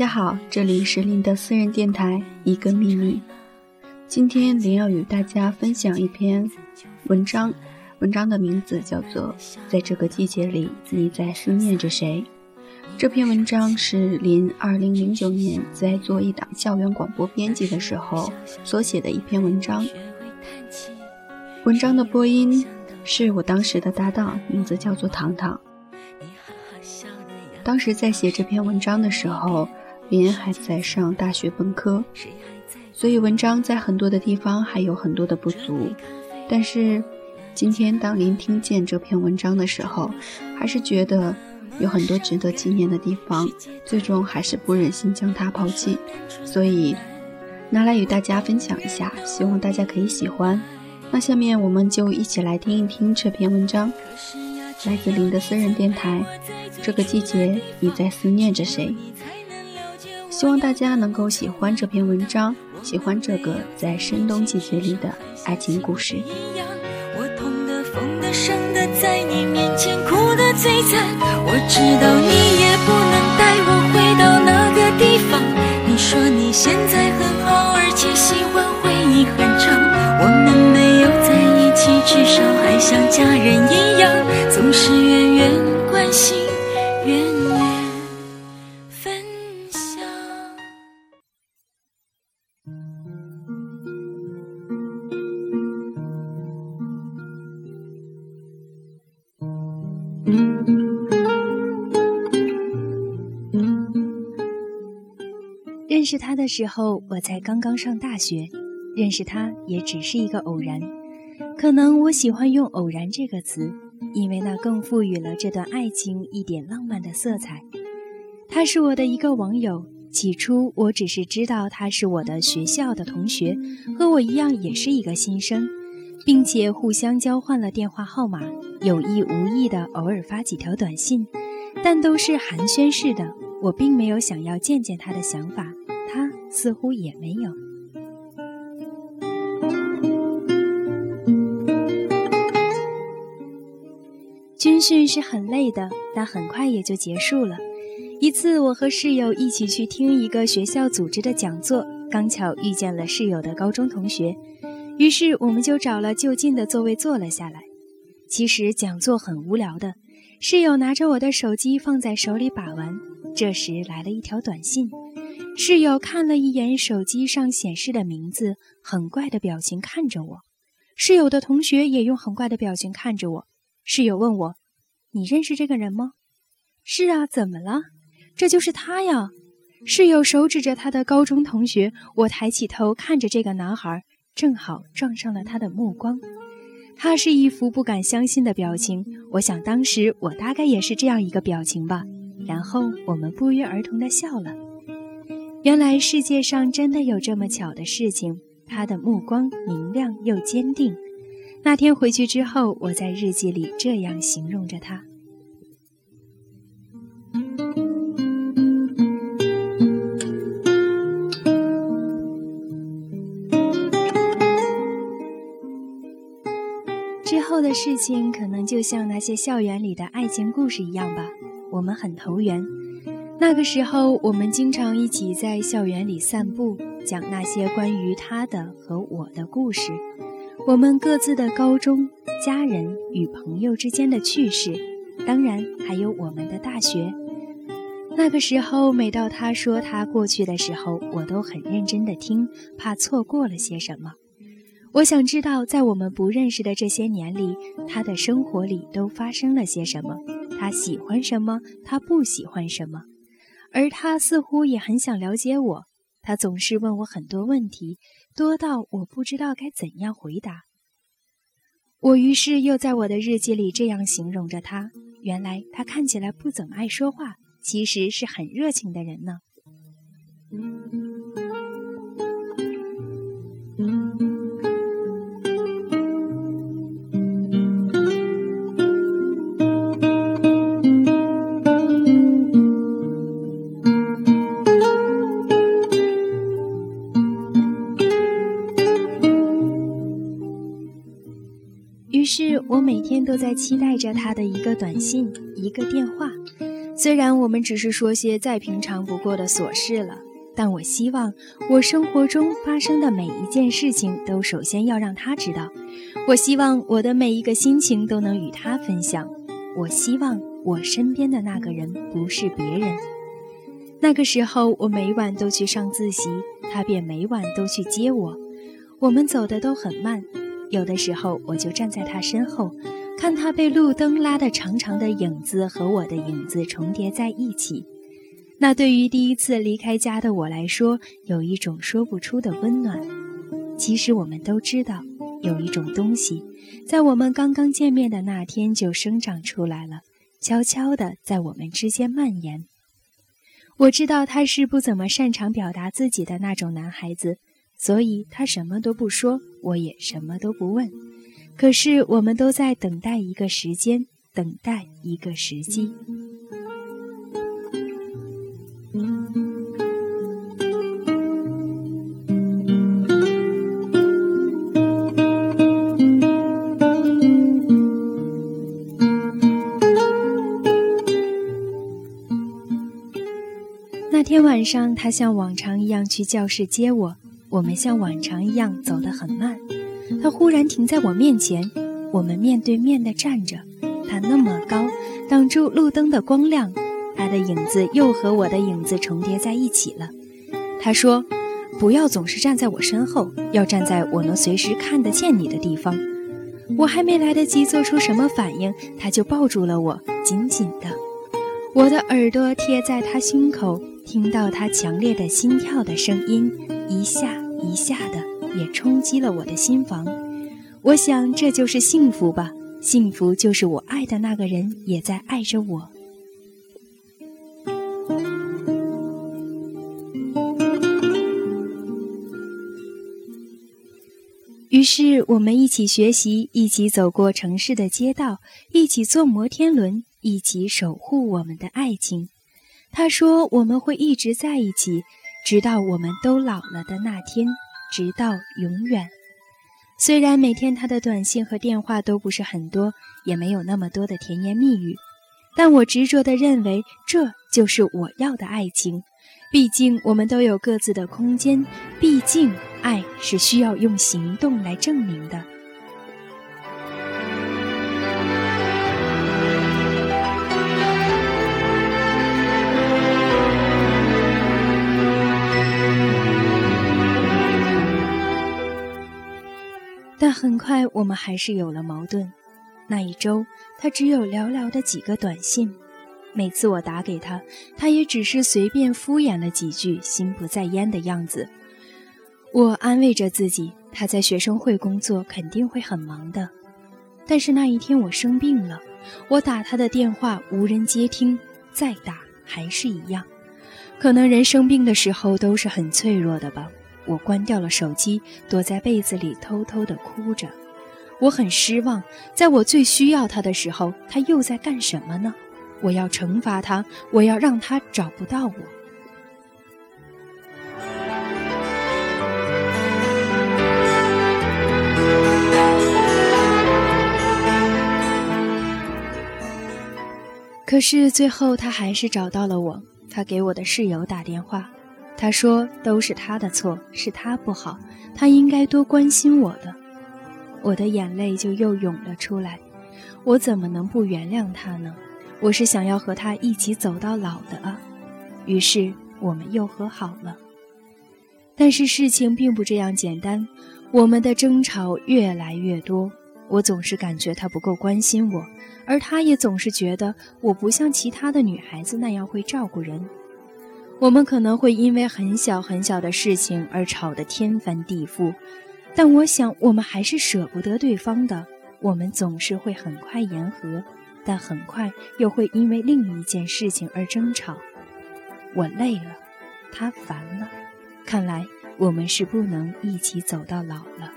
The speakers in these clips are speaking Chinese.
大家好，这里是林的私人电台，一个秘密。今天林要与大家分享一篇文章，文章的名字叫做《在这个季节里，你在思念着谁》。这篇文章是林二零零九年在做一档校园广播编辑的时候所写的一篇文章。文章的播音是我当时的搭档，名字叫做糖糖。当时在写这篇文章的时候，别人还在上大学本科，所以文章在很多的地方还有很多的不足。但是今天当您听见这篇文章的时候，还是觉得有很多值得纪念的地方，最终还是不忍心将它抛弃，所以拿来与大家分享一下，希望大家可以喜欢。那下面我们就一起来听一听这篇文章，来自林的私人电台。这个季节，你在思念着谁？希望大家能够喜欢这篇文章，喜欢这个在深冬季节里的爱情故事。我痛的、疯的、伤的，在你面前哭的最惨。我知道你也不能带我回到那个地方。你说你现在很好，而且喜欢回忆很长。我们没有在一起，至少还像家人一样，总是远远关心。认识他的时候，我才刚刚上大学。认识他也只是一个偶然，可能我喜欢用“偶然”这个词，因为那更赋予了这段爱情一点浪漫的色彩。他是我的一个网友，起初我只是知道他是我的学校的同学，和我一样也是一个新生，并且互相交换了电话号码，有意无意的偶尔发几条短信，但都是寒暄式的。我并没有想要见见他的想法，似乎也没有。军训是很累的，但很快也就结束了。一次，我和室友一起去听一个学校组织的讲座，刚巧遇见了室友的高中同学，于是我们就找了就近的座位坐了下来。其实讲座很无聊的，室友拿着我的手机放在手里把玩。这时来了一条短信，室友看了一眼手机上显示的名字，很怪的表情看着我。室友的同学也用很怪的表情看着我。室友问我：“你认识这个人吗？”“是啊，怎么了？”“这就是他呀。”室友手指着他的高中同学。我抬起头看着这个男孩，正好撞上了他的目光。他是一副不敢相信的表情。我想当时我大概也是这样一个表情吧。然后我们不约而同地笑了。原来世界上真的有这么巧的事情。他的目光明亮又坚定。那天回去之后，我在日记里这样形容着他。之后的事情可能就像那些校园里的爱情故事一样吧。我们很投缘，那个时候我们经常一起在校园里散步，讲那些关于他的和我的故事，我们各自的高中、家人与朋友之间的趣事，当然还有我们的大学。那个时候，每到他说他过去的时候，我都很认真的听，怕错过了些什么。我想知道，在我们不认识的这些年里，他的生活里都发生了些什么。他喜欢什么？他不喜欢什么？而他似乎也很想了解我。他总是问我很多问题，多到我不知道该怎样回答。我于是又在我的日记里这样形容着他：原来他看起来不怎么爱说话，其实是很热情的人呢。天都在期待着他的一个短信，一个电话。虽然我们只是说些再平常不过的琐事了，但我希望我生活中发生的每一件事情都首先要让他知道。我希望我的每一个心情都能与他分享。我希望我身边的那个人不是别人。那个时候，我每晚都去上自习，他便每晚都去接我。我们走的都很慢，有的时候我就站在他身后。看他被路灯拉得长长的影子和我的影子重叠在一起，那对于第一次离开家的我来说，有一种说不出的温暖。其实我们都知道，有一种东西，在我们刚刚见面的那天就生长出来了，悄悄地在我们之间蔓延。我知道他是不怎么擅长表达自己的那种男孩子，所以他什么都不说，我也什么都不问。可是，我们都在等待一个时间，等待一个时机。那天晚上，他像往常一样去教室接我，我们像往常一样走得很慢。他忽然停在我面前，我们面对面地站着。他那么高，挡住路灯的光亮，他的影子又和我的影子重叠在一起了。他说：“不要总是站在我身后，要站在我能随时看得见你的地方。”我还没来得及做出什么反应，他就抱住了我，紧紧的。我的耳朵贴在他心口，听到他强烈的心跳的声音，一下一下的。也冲击了我的心房，我想这就是幸福吧。幸福就是我爱的那个人也在爱着我。于是我们一起学习，一起走过城市的街道，一起坐摩天轮，一起守护我们的爱情。他说我们会一直在一起，直到我们都老了的那天。直到永远。虽然每天他的短信和电话都不是很多，也没有那么多的甜言蜜语，但我执着地认为这就是我要的爱情。毕竟我们都有各自的空间，毕竟爱是需要用行动来证明的。但很快，我们还是有了矛盾。那一周，他只有寥寥的几个短信。每次我打给他，他也只是随便敷衍了几句，心不在焉的样子。我安慰着自己，他在学生会工作，肯定会很忙的。但是那一天我生病了，我打他的电话无人接听，再打还是一样。可能人生病的时候都是很脆弱的吧。我关掉了手机，躲在被子里偷偷的哭着。我很失望，在我最需要他的时候，他又在干什么呢？我要惩罚他，我要让他找不到我。可是最后，他还是找到了我。他给我的室友打电话。他说：“都是他的错，是他不好，他应该多关心我的。”我的眼泪就又涌了出来。我怎么能不原谅他呢？我是想要和他一起走到老的啊。于是我们又和好了。但是事情并不这样简单，我们的争吵越来越多。我总是感觉他不够关心我，而他也总是觉得我不像其他的女孩子那样会照顾人。我们可能会因为很小很小的事情而吵得天翻地覆，但我想我们还是舍不得对方的。我们总是会很快言和，但很快又会因为另一件事情而争吵。我累了，他烦了，看来我们是不能一起走到老了。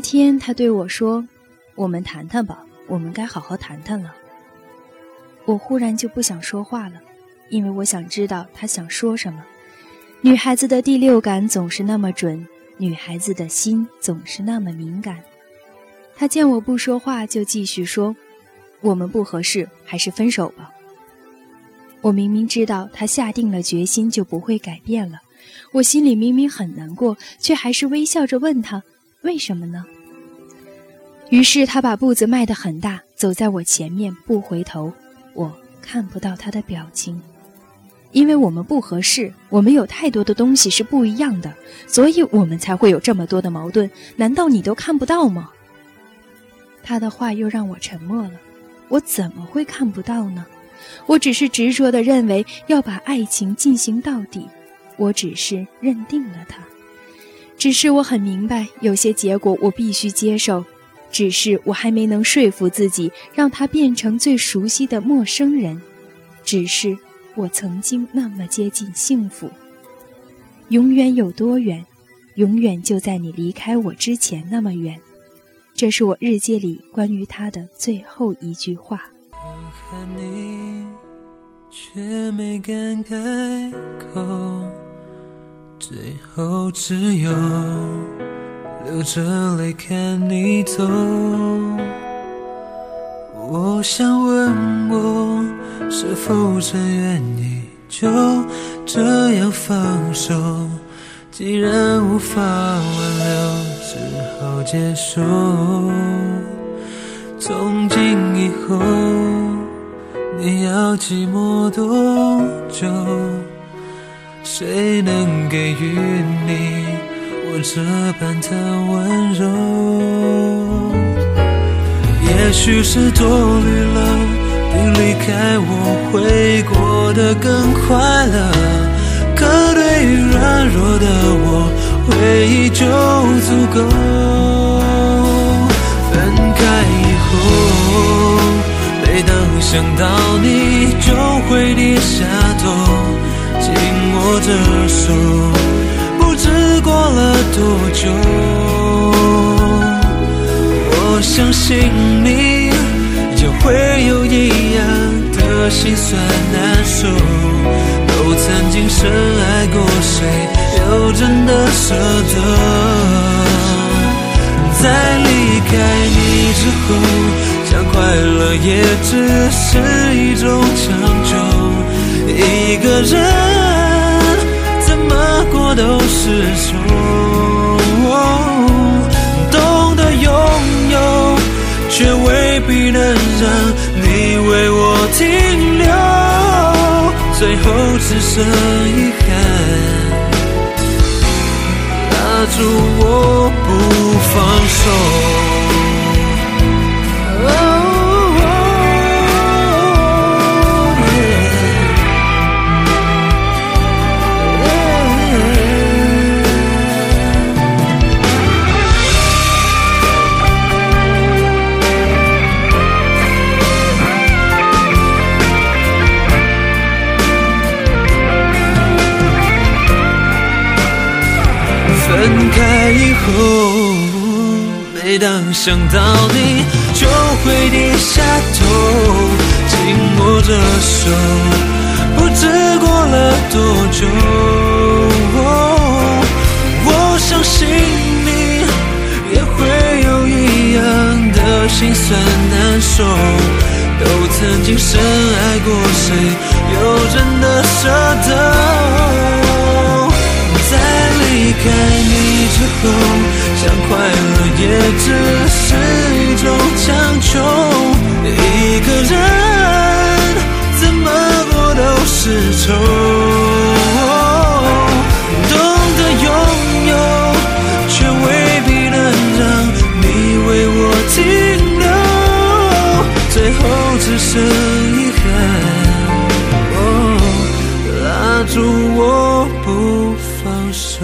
那天他对我说：“我们谈谈吧，我们该好好谈谈了。”我忽然就不想说话了，因为我想知道他想说什么。女孩子的第六感总是那么准，女孩子的心总是那么敏感。他见我不说话，就继续说：“我们不合适，还是分手吧。”我明明知道他下定了决心就不会改变了，我心里明明很难过，却还是微笑着问他：“为什么呢？”于是他把步子迈得很大，走在我前面，不回头。我看不到他的表情，因为我们不合适，我们有太多的东西是不一样的，所以我们才会有这么多的矛盾。难道你都看不到吗？他的话又让我沉默了。我怎么会看不到呢？我只是执着地认为要把爱情进行到底，我只是认定了他，只是我很明白，有些结果我必须接受。只是我还没能说服自己，让他变成最熟悉的陌生人。只是我曾经那么接近幸福。永远有多远？永远就在你离开我之前那么远。这是我日记里关于他的最后一句话。你，却没敢开口，最后只有。流着泪看你走，我想问我是否真愿意就这样放手？既然无法挽留，只好接受。从今以后，你要寂寞多久？谁能给予你？我这般的温柔，也许是多虑了，你离开我会过得更快乐。可对于软弱的我，回忆就足够。分开以后，每当想到你，就会低下头，紧握着手。不知过了多久？我相信你也会有一样的心酸难受。都曾经深爱过，谁又真的舍得？在离开你之后，想快乐也只是一种强求。一个人怎么。过都是错，懂得拥有，却未必能让你为我停留，最后只剩遗憾，拉住我不放手。以后每当想到你，就会低下头，紧握着手，不知过了多久。我相信你也会有一样的心酸难受，都曾经深爱过，谁又真的舍得？在离开你后。想快乐也只是一种强求，一个人怎么过都是愁。懂得拥有，却未必能让你为我停留，最后只剩遗憾。拉住我不放手。